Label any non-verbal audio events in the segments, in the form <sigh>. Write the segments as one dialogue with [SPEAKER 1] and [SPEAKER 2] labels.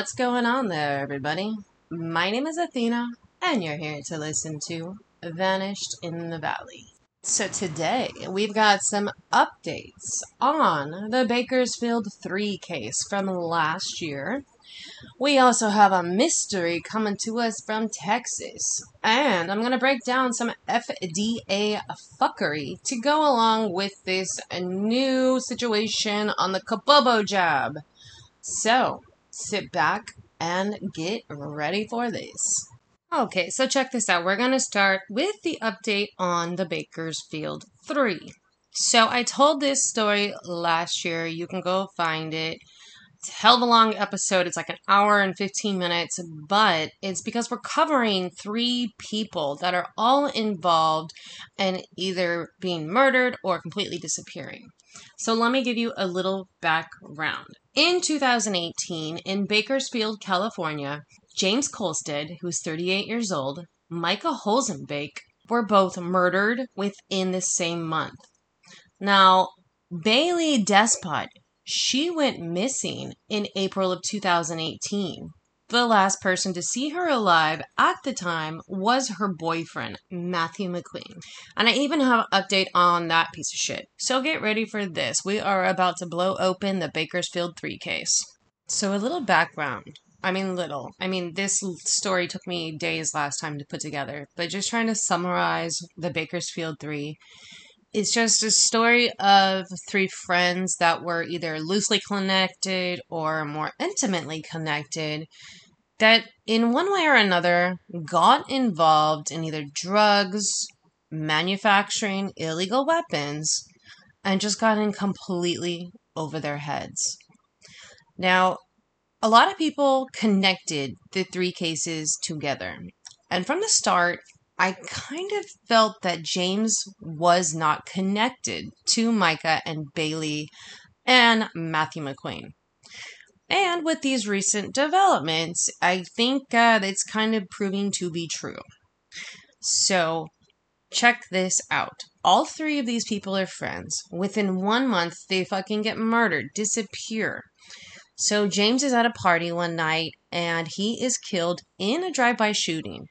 [SPEAKER 1] What's going on there, everybody? My name is Athena, and you're here to listen to Vanished in the Valley. So, today we've got some updates on the Bakersfield 3 case from last year. We also have a mystery coming to us from Texas. And I'm going to break down some FDA fuckery to go along with this new situation on the Kabobo jab. So, sit back and get ready for this. Okay, so check this out. We're going to start with the update on the Bakersfield 3. So I told this story last year. You can go find it. It's a hell of a long episode. It's like an hour and 15 minutes, but it's because we're covering three people that are all involved in either being murdered or completely disappearing. So let me give you a little background. In 2018, in Bakersfield, California, James Kulstad, who's 38 years old, Micah Holsonbake were both murdered within the same month. Now, Bailey Despot, she went missing in April of 2018. The last person to see her alive at the time was her boyfriend, Matthew McQueen. And I even have an update on that piece of shit. So get ready for this. We are about to blow open the Bakersfield 3 case. So, a little background. I mean, little. I mean, this story took me days last time to put together, but just trying to summarize the Bakersfield 3 it's just a story of three friends that were either loosely connected or more intimately connected that in one way or another got involved in either drugs, manufacturing illegal weapons, and just got in completely over their heads. Now, a lot of people connected the three cases together. And from the start, I kind of felt that James was not connected to Micah and Bailey and Matthew McQueen. And with these recent developments, I think uh, it's kind of proving to be true. So, check this out. All three of these people are friends. Within one month, they fucking get murdered, disappear. So, James is at a party one night and he is killed in a drive by shooting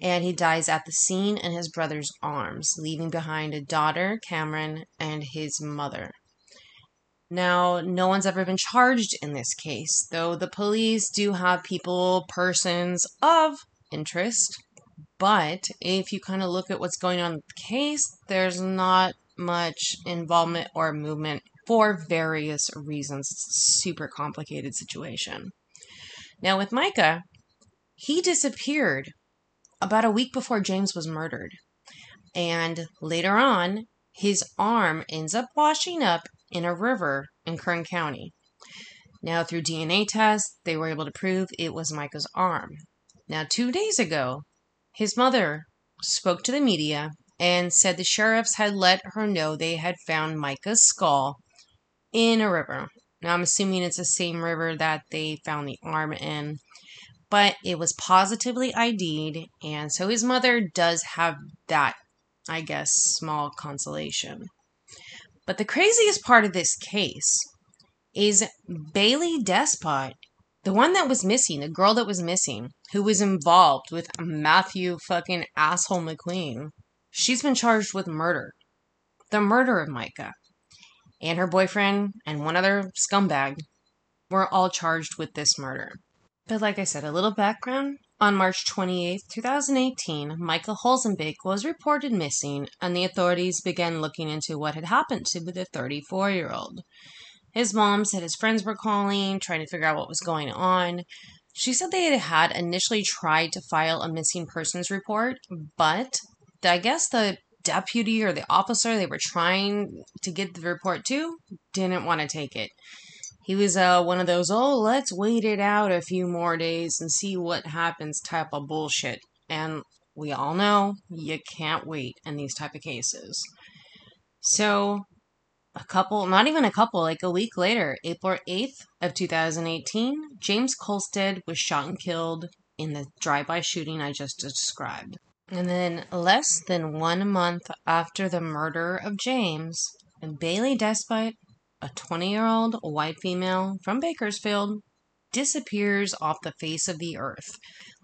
[SPEAKER 1] and he dies at the scene in his brother's arms, leaving behind a daughter, Cameron, and his mother. Now, no one's ever been charged in this case, though the police do have people, persons of interest. But if you kind of look at what's going on in the case, there's not much involvement or movement for various reasons. It's a super complicated situation. Now, with Micah, he disappeared about a week before James was murdered. And later on, his arm ends up washing up in a river in Kern County. Now, through DNA tests, they were able to prove it was Micah's arm. Now, two days ago, his mother spoke to the media and said the sheriffs had let her know they had found Micah's skull in a river. Now, I'm assuming it's the same river that they found the arm in but it was positively ID'd, and so his mother does have that, I guess, small consolation. But the craziest part of this case is Bailey Despot, the one that was missing, the girl that was missing, who was involved with Matthew fucking asshole McQueen. She's been charged with murder. The murder of Micah. And her boyfriend and one other scumbag were all charged with this murder. But like I said, a little background. On March 28, 2018, Michael Holsonbake was reported missing, and the authorities began looking into what had happened to the 34 year old. His mom said his friends were calling, trying to figure out what was going on. She said they had initially tried to file a missing persons report, but I guess the deputy or the officer they were trying to get the report to didn't want to take it he was uh, one of those, oh, let's wait it out a few more days and see what happens type of bullshit. And we all know you can't wait in these type of cases. So, a couple, not even a couple, like a week later, April 8th of 2018, James Kulstad was shot and killed in the drive-by shooting I just described. And then less than one month after the murder of James, Bailey Despot a 20 year old white female from Bakersfield disappears off the face of the earth,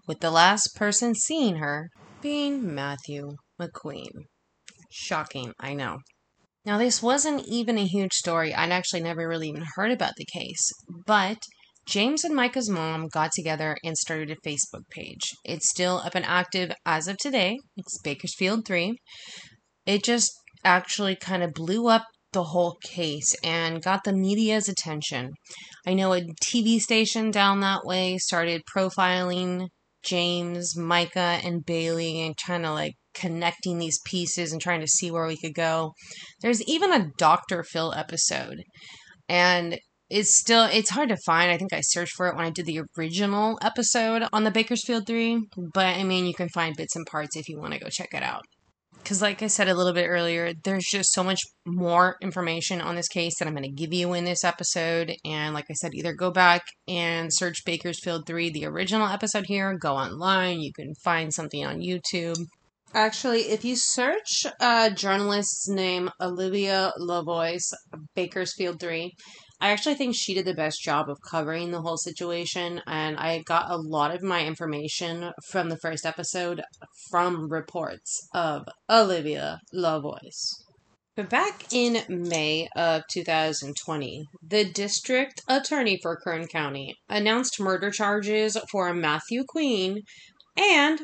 [SPEAKER 1] with the last person seeing her being Matthew McQueen. Shocking, I know. Now, this wasn't even a huge story. I'd actually never really even heard about the case, but James and Micah's mom got together and started a Facebook page. It's still up and active as of today. It's Bakersfield 3. It just actually kind of blew up the whole case and got the media's attention. I know a TV station down that way started profiling James, Micah, and Bailey and trying to like connecting these pieces and trying to see where we could go. There's even a Dr. Phil episode. And it's still it's hard to find. I think I searched for it when I did the original episode on the Bakersfield 3, but I mean you can find bits and parts if you want to go check it out because like i said a little bit earlier there's just so much more information on this case that i'm going to give you in this episode. And like i said either go back and search bakersfield 3 the original episode here go online you can find something on youtube. Actually if you search a journalist's name olivia lavoice bakersfield 3 I actually think she did the best job of covering the whole situation, and I got a lot of my information from the first episode from reports of Olivia LaVoice. But back in May of 2020, the district attorney for Kern County announced murder charges for Matthew Queen and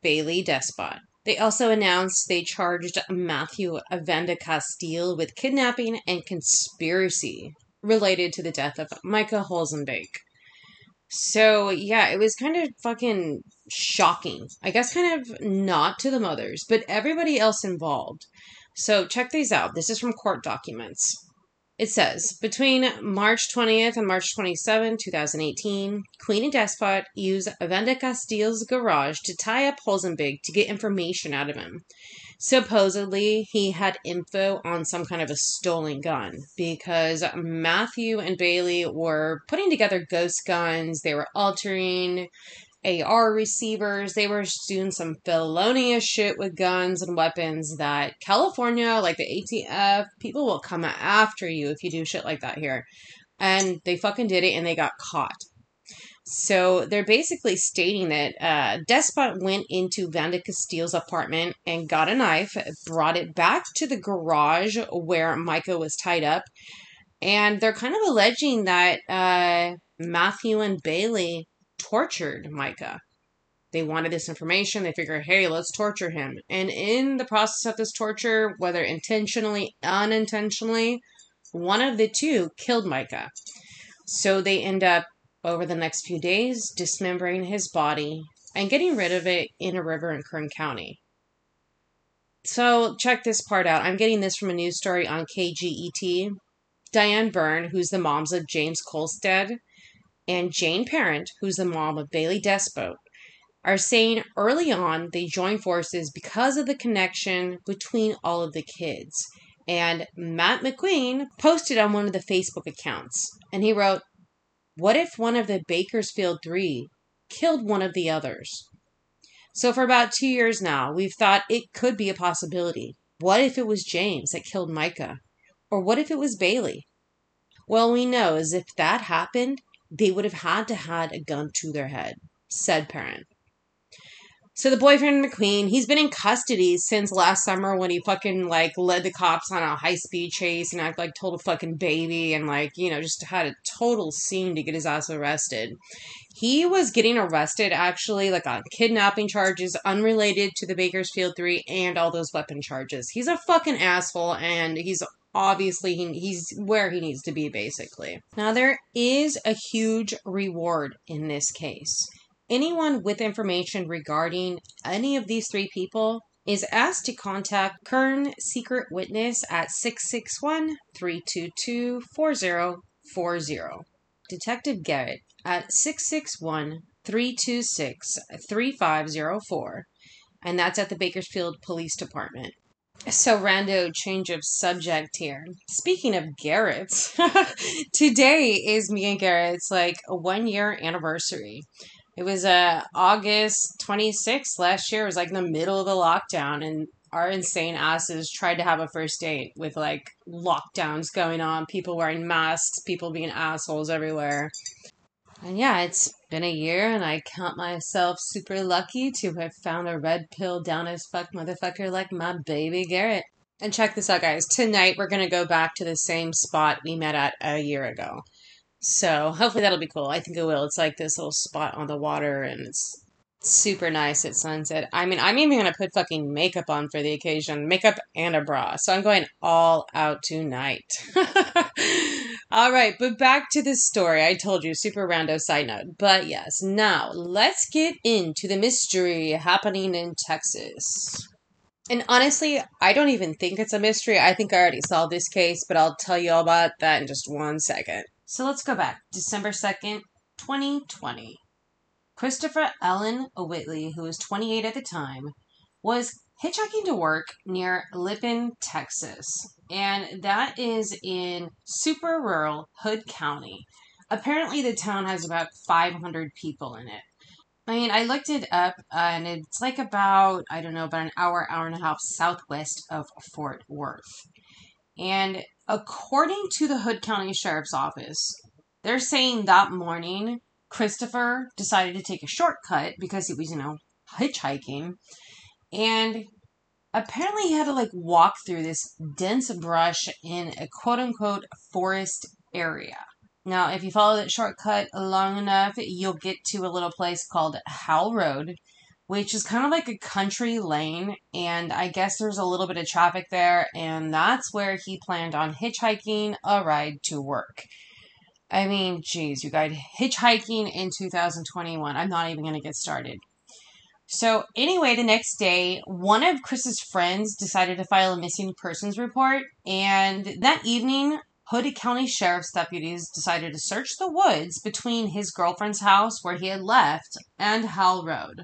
[SPEAKER 1] Bailey Despot. They also announced they charged Matthew Vandecastil with kidnapping and conspiracy related to the death of Micah Holsonbake. So, yeah, it was kind of fucking shocking. I guess kind of not to the mothers, but everybody else involved. So, check these out. This is from court documents. It says between March 20th and March 27, 2018, Queen and Despot used Vandecastil's garage to tie up Holsonbake to get information out of him supposedly he had info on some kind of a stolen gun because Matthew and Bailey were putting together ghost guns. They were altering AR receivers. They were doing some felonious shit with guns and weapons that California, like the ATF, people will come after you if you do shit like that here. And they fucking did it and they got caught. So they're basically stating that uh, Despot went into Vandecastil's apartment and got a knife, brought it back to the garage where Micah was tied up, and they're kind of alleging that uh, Matthew and Bailey tortured Micah. They wanted this information. They figured, hey, let's torture him. And in the process of this torture, whether intentionally, unintentionally, one of the two killed Micah. So they end up over the next few days, dismembering his body and getting rid of it in a river in Kern County. So, check this part out. I'm getting this from a news story on KGET. Diane Byrne, who's the moms of James Kulstad, and Jane Parent, who's the mom of Bailey Despot, are saying early on they joined forces because of the connection between all of the kids. And Matt McQueen posted on one of the Facebook accounts, and he wrote, what if one of the Bakersfield three killed one of the others? So, for about two years now, we've thought it could be a possibility. What if it was James that killed Micah? Or what if it was Bailey? Well, we know as if that happened, they would have had to had a gun to their head, said parent. So the boyfriend McQueen, he's been in custody since last summer when he fucking like led the cops on a high speed chase and acted like total fucking baby and like, you know, just had a total scene to get his ass arrested. He was getting arrested actually like on kidnapping charges unrelated to the Bakersfield 3 and all those weapon charges. He's a fucking asshole and he's obviously he, he's where he needs to be basically. Now there is a huge reward in this case. Anyone with information regarding any of these three people is asked to contact Kern Secret Witness at 661 322 4040. Detective Garrett at 661 326 3504, and that's at the Bakersfield Police Department. So, rando change of subject here. Speaking of Garrett's, <laughs> today is me and Garrett's like a one year anniversary. It was uh, August 26th last year. It was like in the middle of the lockdown, and our insane asses tried to have a first date with like lockdowns going on, people wearing masks, people being assholes everywhere. And yeah, it's been a year, and I count myself super lucky to have found a red pill down as fuck motherfucker like my baby Garrett. And check this out, guys. Tonight, we're going to go back to the same spot we met at a year ago. So hopefully that'll be cool. I think it will. It's like this little spot on the water, and it's super nice at sunset. I mean, I'm even gonna put fucking makeup on for the occasion, makeup and a bra. So I'm going all out tonight. <laughs> all right, but back to the story. I told you, super rando side note. But yes, now let's get into the mystery happening in Texas. And honestly, I don't even think it's a mystery. I think I already solved this case, but I'll tell you all about that in just one second. So let's go back. December 2nd, 2020. Christopher Allen Whitley, who was 28 at the time, was hitchhiking to work near Lipan, Texas. And that is in super rural Hood County. Apparently, the town has about 500 people in it. I mean, I looked it up, uh, and it's like about, I don't know, about an hour, hour and a half southwest of Fort Worth. And according to the Hood County Sheriff's Office, they're saying that morning Christopher decided to take a shortcut because he was, you know, hitchhiking. And apparently he had to like walk through this dense brush in a quote unquote forest area. Now, if you follow that shortcut long enough, you'll get to a little place called Howell Road, which is kind of like a country lane. And I guess there's a little bit of traffic there. And that's where he planned on hitchhiking a ride to work. I mean, geez, you guys, hitchhiking in 2021. I'm not even going to get started. So, anyway, the next day, one of Chris's friends decided to file a missing persons report. And that evening, Hood County Sheriff's deputies decided to search the woods between his girlfriend's house, where he had left, and Howell Road.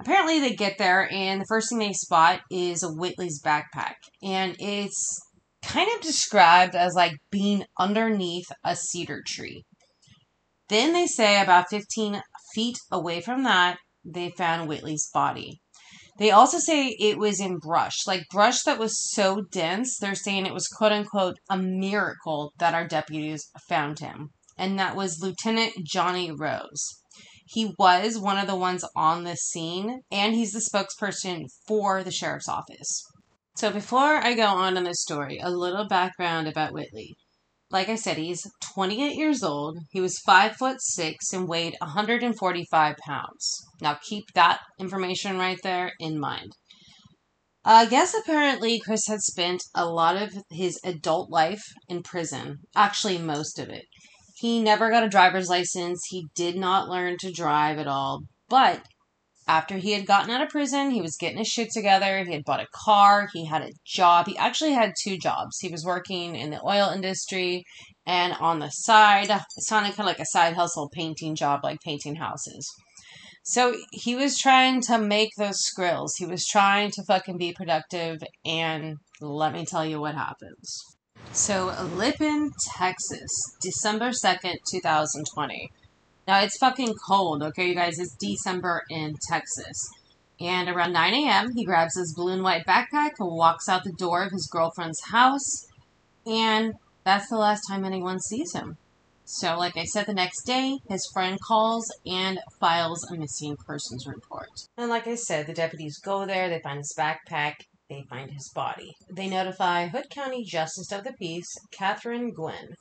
[SPEAKER 1] Apparently, they get there, and the first thing they spot is a Whitley's backpack. And it's kind of described as like being underneath a cedar tree. Then they say about 15 feet away from that, they found Whitley's body. They also say it was in brush, like brush that was so dense, they're saying it was quote unquote a miracle that our deputies found him. And that was Lieutenant Johnny Rose. He was one of the ones on the scene, and he's the spokesperson for the sheriff's office. So before I go on in this story, a little background about Whitley. Like I said, he's 28 years old. He was five foot six and weighed 145 pounds. Now keep that information right there in mind. I guess apparently Chris had spent a lot of his adult life in prison. Actually, most of it. He never got a driver's license. He did not learn to drive at all. But after he had gotten out of prison, he was getting his shit together. He had bought a car, he had a job. He actually had two jobs. He was working in the oil industry and on the side, it sounded kind of like a side hustle painting job, like painting houses. So he was trying to make those skrills. He was trying to fucking be productive, and let me tell you what happens. So, Lipan, Texas, December 2nd, 2020. Now it's fucking cold, okay, you guys? It's December in Texas. And around 9 a.m., he grabs his blue and white backpack and walks out the door of his girlfriend's house. And that's the last time anyone sees him. So, like I said, the next day, his friend calls and files a missing persons report. And like I said, the deputies go there, they find his backpack, they find his body. They notify Hood County Justice of the Peace, Catherine Gwynn,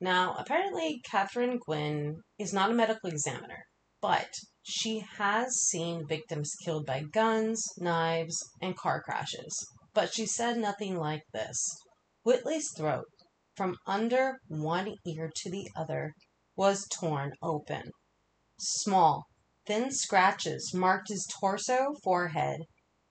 [SPEAKER 1] now, apparently, Catherine Gwynn is not a medical examiner, but she has seen victims killed by guns, knives, and car crashes. But she said nothing like this. Whitley's throat, from under one ear to the other, was torn open. Small, thin scratches marked his torso, forehead,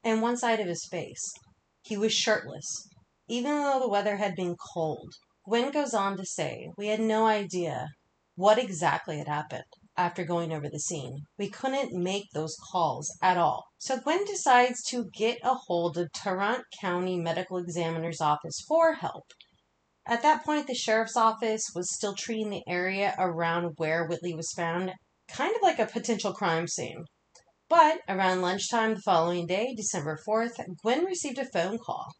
[SPEAKER 1] and one side of his face. He was shirtless, even though the weather had been cold. Gwen goes on to say, We had no idea what exactly had happened after going over the scene. We couldn't make those calls at all. So Gwen decides to get a hold of Tarrant County Medical Examiner's Office for help. At that point, the sheriff's office was still treating the area around where Whitley was found kind of like a potential crime scene. But around lunchtime the following day, December 4th, Gwen received a phone call.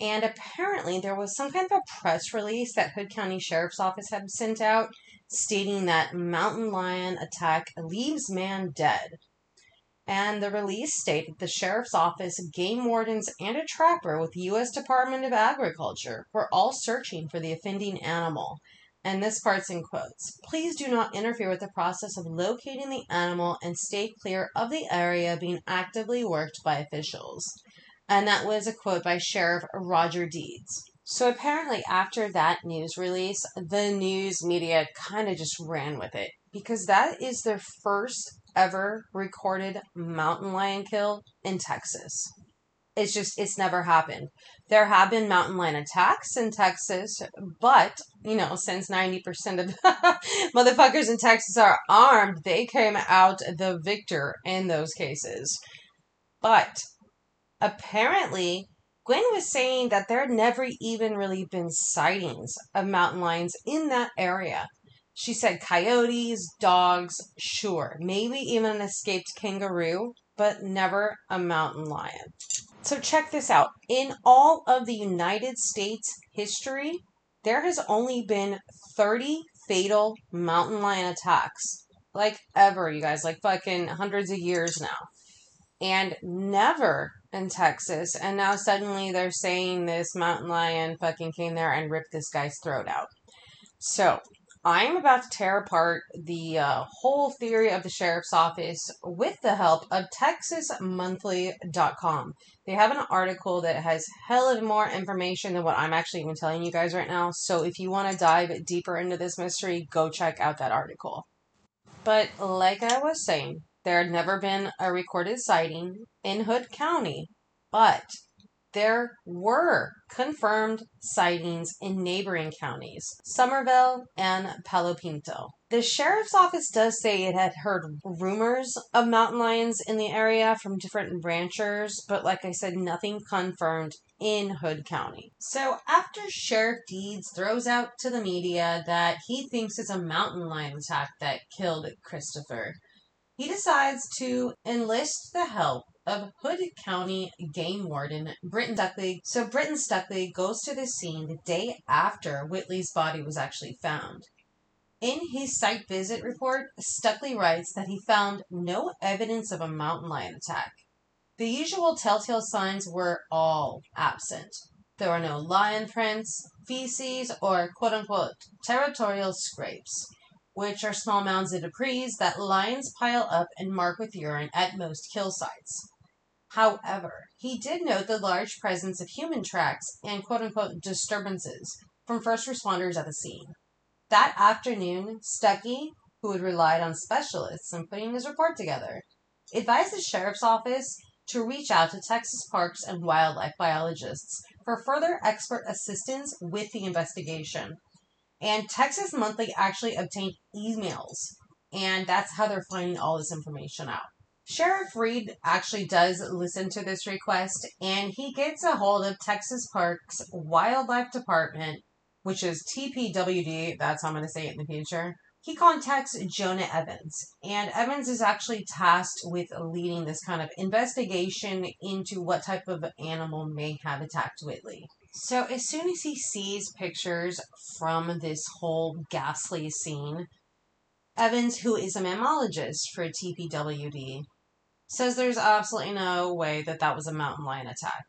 [SPEAKER 1] And apparently, there was some kind of a press release that Hood County Sheriff's Office had sent out stating that mountain lion attack leaves man dead. And the release stated the sheriff's office, game wardens, and a trapper with the U.S. Department of Agriculture were all searching for the offending animal. And this part's in quotes. Please do not interfere with the process of locating the animal and stay clear of the area being actively worked by officials. And that was a quote by Sheriff Roger Deeds. So apparently, after that news release, the news media kind of just ran with it because that is their first ever recorded mountain lion kill in Texas. It's just, it's never happened. There have been mountain lion attacks in Texas, but, you know, since 90% of <laughs> motherfuckers in Texas are armed, they came out the victor in those cases. But apparently, Gwen was saying that there had never even really been sightings of mountain lions in that area. She said coyotes, dogs, sure, maybe even an escaped kangaroo, but never a mountain lion. So check this out. In all of the United States history, there has only been 30 fatal mountain lion attacks. Like ever, you guys, like fucking hundreds of years now. And never in Texas. And now suddenly they're saying this mountain lion fucking came there and ripped this guy's throat out. So I'm about to tear apart the uh, whole theory of the sheriff's office with the help of TexasMonthly.com. They have an article that has hell of more information than what I'm actually even telling you guys right now. So if you want to dive deeper into this mystery, go check out that article. But like I was saying, there had never been a recorded sighting in Hood County, but there were confirmed sightings in neighboring counties, Somervell and Palo Pinto. The sheriff's office does say it had heard rumors of mountain lions in the area from different ranchers, but like I said, nothing confirmed in Hood County. So after Sheriff Deeds throws out to the media that he thinks it's a mountain lion attack that killed Christopher, he decides to enlist the help of Hood County Game Warden Britton Stuckley. So Britton Stuckley goes to the scene the day after Whitley's body was actually found. In his site visit report, Stuckley writes that he found no evidence of a mountain lion attack. The usual telltale signs were all absent. There were no lion prints, feces, or quote unquote territorial scrapes, which are small mounds of debris that lions pile up and mark with urine at most kill sites. However, he did note the large presence of human tracks and quote unquote disturbances from first responders at the scene. That afternoon, Stuckey, who had relied on specialists in putting his report together, advised the sheriff's office to reach out to Texas parks and wildlife biologists for further expert assistance with the investigation. And Texas Monthly actually obtained emails, and that's how they're finding all this information out. Sheriff Reed actually does listen to this request and he gets a hold of Texas Parks Wildlife Department, which is TPWD, that's how I'm going to say it in the future. He contacts Jonah Evans, and Evans is actually tasked with leading this kind of investigation into what type of animal may have attacked Whitley. So, as soon as he sees pictures from this whole ghastly scene, Evans, who is a mammalogist for TPWD, says there's absolutely no way that that was a mountain lion attack.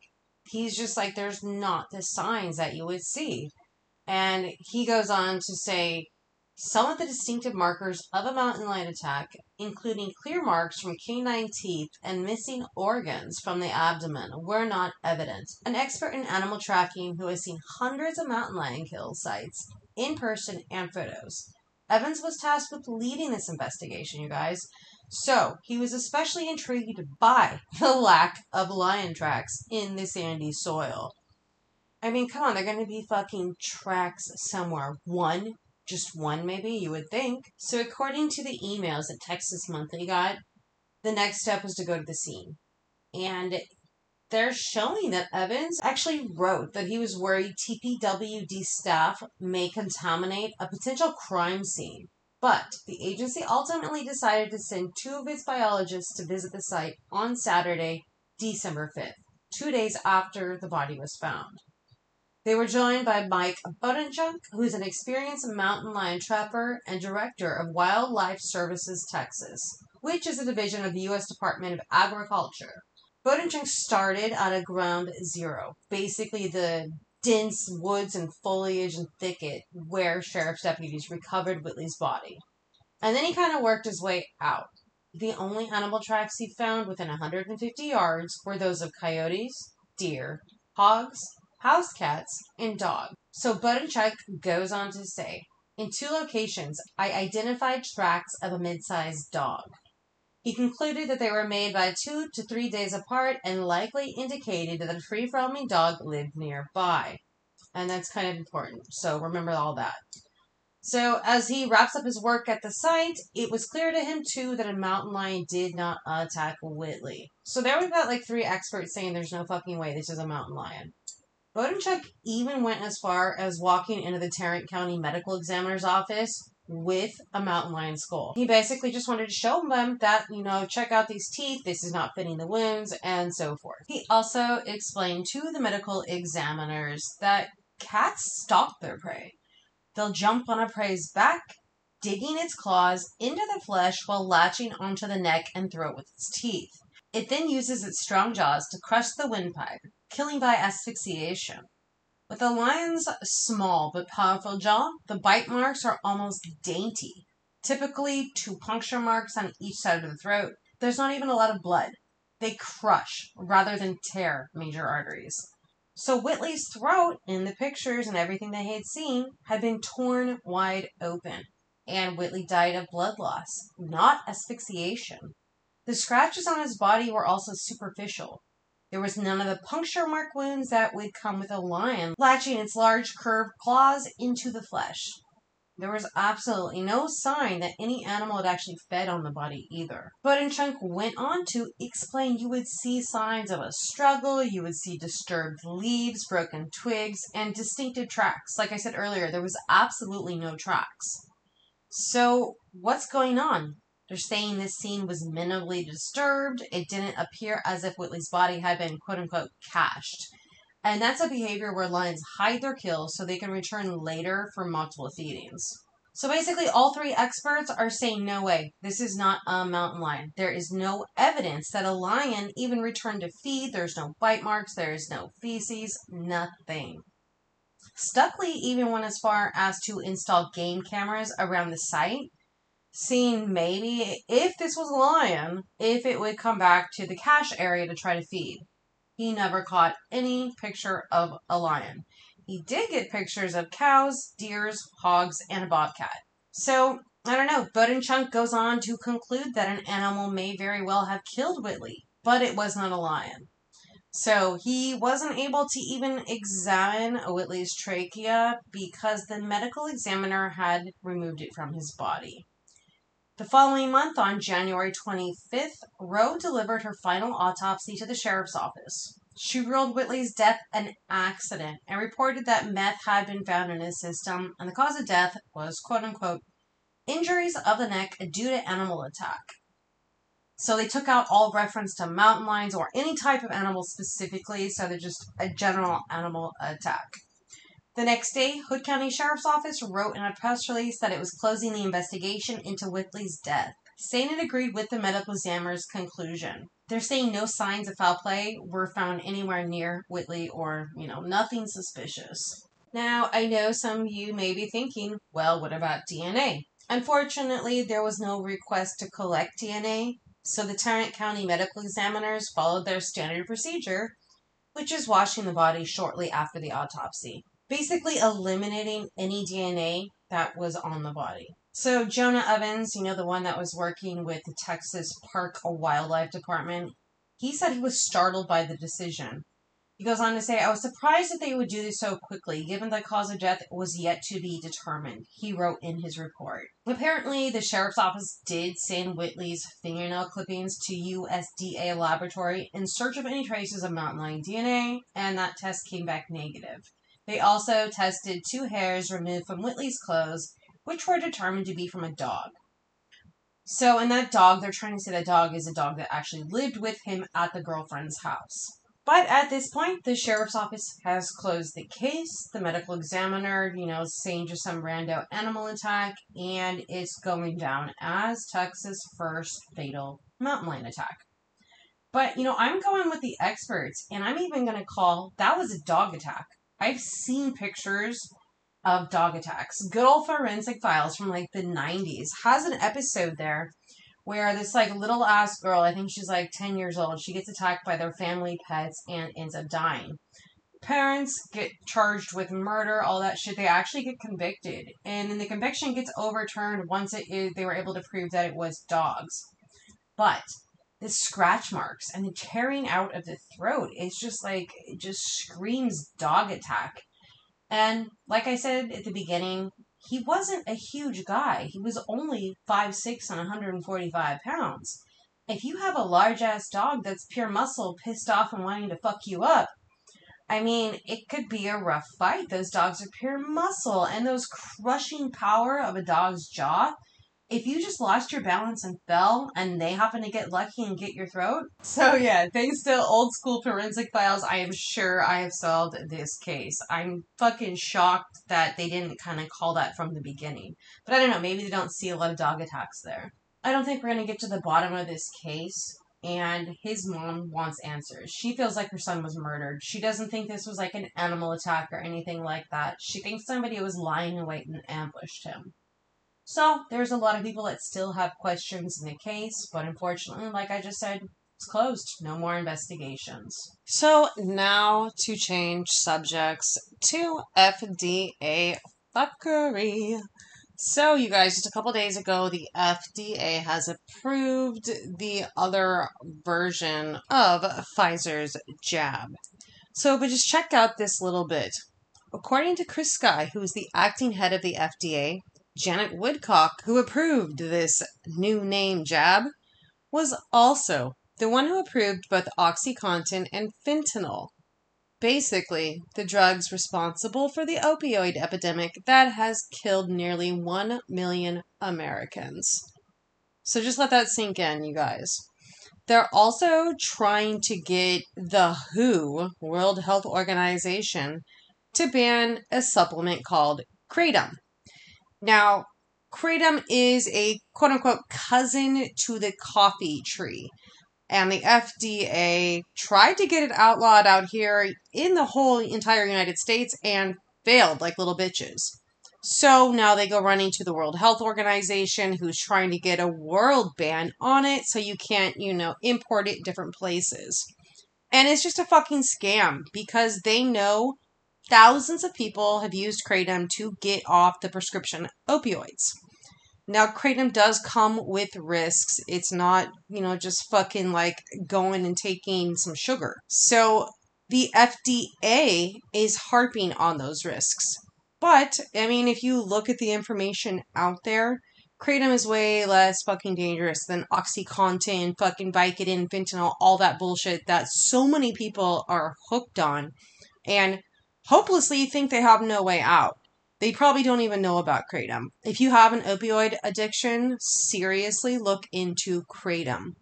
[SPEAKER 1] He's just like, there's not the signs that you would see. And he goes on to say, some of the distinctive markers of a mountain lion attack, including clear marks from canine teeth and missing organs from the abdomen, were not evident. An expert in animal tracking who has seen hundreds of mountain lion kill sites in person and photos. Evans was tasked with leading this investigation, you guys, so he was especially intrigued by <laughs> the lack of lion tracks in the sandy soil. I mean, come on, they're going to be fucking tracks somewhere. One, just one maybe, you would think. So, according to the emails that Texas Monthly got, the next step was to go to the scene. And they're showing that Evans actually wrote that he was worried TPWD staff may contaminate a potential crime scene. But the agency ultimately decided to send two of its biologists to visit the site on Saturday, December 5th, two days after the body was found. They were joined by Mike Bodenchuk, who's an experienced mountain lion trapper and director of Wildlife Services Texas, which is a division of the U.S. Department of Agriculture. Bodenchuk started at a ground zero, basically the dense woods and foliage and thicket where sheriff's deputies recovered Whitley's body. And then he kind of worked his way out. The only animal tracks he found within 150 yards were those of coyotes, deer, hogs, house cats, and dogs. So Bodenchuk goes on to say, in two locations, I identified tracks of a mid-sized dog. He concluded that they were made by two to three days apart and likely indicated that a free roaming dog lived nearby. And that's kind of important. So remember all that. So as he wraps up his work at the site, it was clear to him too that a mountain lion did not attack Whitley. So there we've got like three experts saying there's no fucking way this is a mountain lion. Bodenchuk even went as far as walking into the Tarrant County Medical Examiner's office with a mountain lion skull. He basically just wanted to show them that, you know, check out these teeth, this is not fitting the wounds, and so forth. He also explained to the medical examiners that cats stalk their prey. They'll jump on a prey's back, digging its claws into the flesh while latching onto the neck and throat with its teeth. It then uses its strong jaws to crush the windpipe, killing by asphyxiation. With the lion's small but powerful jaw, the bite marks are almost dainty, typically two puncture marks on each side of the throat. There's not even a lot of blood. They crush rather than tear major arteries. So Whitley's throat, in the pictures and everything they had seen, had been torn wide open, and Whitley died of blood loss, not asphyxiation. The scratches on his body were also superficial, there was none of the puncture mark wounds that would come with a lion latching its large curved claws into the flesh. There was absolutely no sign that any animal had actually fed on the body either. Bodenchuk went on to explain you would see signs of a struggle, you would see disturbed leaves, broken twigs, and distinctive tracks. Like I said earlier, there was absolutely no tracks. So, what's going on? They're saying this scene was minimally disturbed. It didn't appear as if Whitley's body had been quote unquote cached. And that's a behavior where lions hide their kills so they can return later for multiple feedings. So basically, all three experts are saying no way, this is not a mountain lion. There is no evidence that a lion even returned to feed. There's no bite marks, there's no feces, nothing. Stuckley even went as far as to install game cameras around the site seeing maybe if this was a lion, if it would come back to the cache area to try to feed. He never caught any picture of a lion. He did get pictures of cows, deers, hogs, and a bobcat. So, I don't know. Bodenchuk goes on to conclude that an animal may very well have killed Whitley, but it was not a lion. So he wasn't able to even examine Whitley's trachea because the medical examiner had removed it from his body. The following month, on January 25th, Rowe delivered her final autopsy to the sheriff's office. She ruled Whitley's death an accident and reported that meth had been found in his system and the cause of death was quote unquote injuries of the neck due to animal attack. So they took out all reference to mountain lions or any type of animal specifically, so they're just a general animal attack. The next day, Hood County Sheriff's Office wrote in a press release that it was closing the investigation into Whitley's death, saying it agreed with the medical examiner's conclusion. They're saying no signs of foul play were found anywhere near Whitley or, you know, nothing suspicious. Now, I know some of you may be thinking, well, what about DNA? Unfortunately, there was no request to collect DNA, so the Tarrant County medical examiners followed their standard procedure, which is washing the body shortly after the autopsy basically eliminating any DNA that was on the body. So Jonah Evans, you know, the one that was working with the Texas Park Wildlife Department, he said he was startled by the decision. He goes on to say, I was surprised that they would do this so quickly, given the cause of death was yet to be determined, he wrote in his report. Apparently, the sheriff's office did send Whitley's fingernail clippings to USDA laboratory in search of any traces of mountain lion DNA, and that test came back negative. They also tested two hairs removed from Whitley's clothes, which were determined to be from a dog. So, in that dog, they're trying to say that dog is a dog that actually lived with him at the girlfriend's house. But at this point, the sheriff's office has closed the case. The medical examiner, you know, saying just some rando animal attack, and it's going down as Texas' first fatal mountain lion attack. But, you know, I'm going with the experts, and I'm even going to call that was a dog attack. I've seen pictures of dog attacks. Good old forensic files from like the 90s has an episode there where this like little ass girl, I think she's like 10 years old, she gets attacked by their family pets and ends up dying. Parents get charged with murder, all that shit. They actually get convicted, and then the conviction gets overturned once it is, they were able to prove that it was dogs. But the scratch marks and the tearing out of the throat. It's just like it just screams dog attack. And like I said at the beginning, he wasn't a huge guy. He was only five six and 145 pounds. If you have a large ass dog that's pure muscle, pissed off and wanting to fuck you up, I mean, it could be a rough fight. Those dogs are pure muscle, and those crushing power of a dog's jaw if you just lost your balance and fell and they happen to get lucky and get your throat. <laughs> So, yeah, thanks to old school forensic files, I am sure I have solved this case. I'm fucking shocked that they didn't kind of call that from the beginning. But I don't know, maybe they don't see a lot of dog attacks there. I don't think we're going to get to the bottom of this case. And his mom wants answers. She feels like her son was murdered. She doesn't think this was like an animal attack or anything like that. She thinks somebody was lying in wait and ambushed him. So there's a lot of people that still have questions in the case, but unfortunately, like I just said, it's closed. No more investigations. So now to change subjects to FDA fuckery. So, you guys, just a couple days ago, the FDA has approved the other version of Pfizer's jab. So, but just check out this little bit. According to Chris Sky, who is the acting head of the FDA, Janet Woodcock, who approved this new name jab, was also the one who approved both OxyContin and fentanyl. Basically, the drugs responsible for the opioid epidemic that has killed nearly 1 million Americans. So just let that sink in, you guys. They're also trying to get the WHO, World Health Organization, to ban a supplement called Kratom. Now, kratom is a quote unquote cousin to the coffee tree. And the FDA tried to get it outlawed out here in the whole entire United States and failed like little bitches. So now they go running to the World Health Organization, who's trying to get a world ban on it so you can't, you know, import it different places. And it's just a fucking scam because they know Thousands of people have used kratom to get off the prescription opioids. Now, kratom does come with risks. It's not, you know, just fucking like going and taking some sugar. So the FDA is harping on those risks. But, I mean, if you look at the information out there, kratom is way less fucking dangerous than Oxycontin, fucking Vicodin, fentanyl, all that bullshit that so many people are hooked on. And hopelessly think they have no way out. They probably don't even know about Kratom. If you have an opioid addiction, seriously look into Kratom.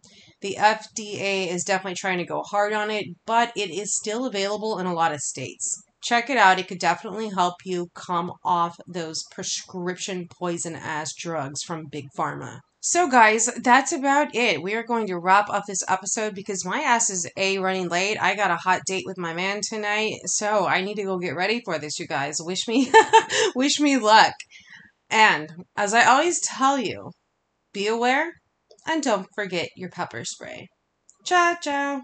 [SPEAKER 1] The FDA is definitely trying to go hard on it, but it is still available in a lot of states. Check it out. It could definitely help you come off those prescription poison ass drugs from Big Pharma. So, guys, that's about it. We are going to wrap up this episode because my ass is A, running late. I got a hot date with my man tonight. So, I need to go get ready for this, you guys. Wish me, <laughs> wish me luck. And, as I always tell you, be aware and don't forget your pepper spray. Ciao, ciao.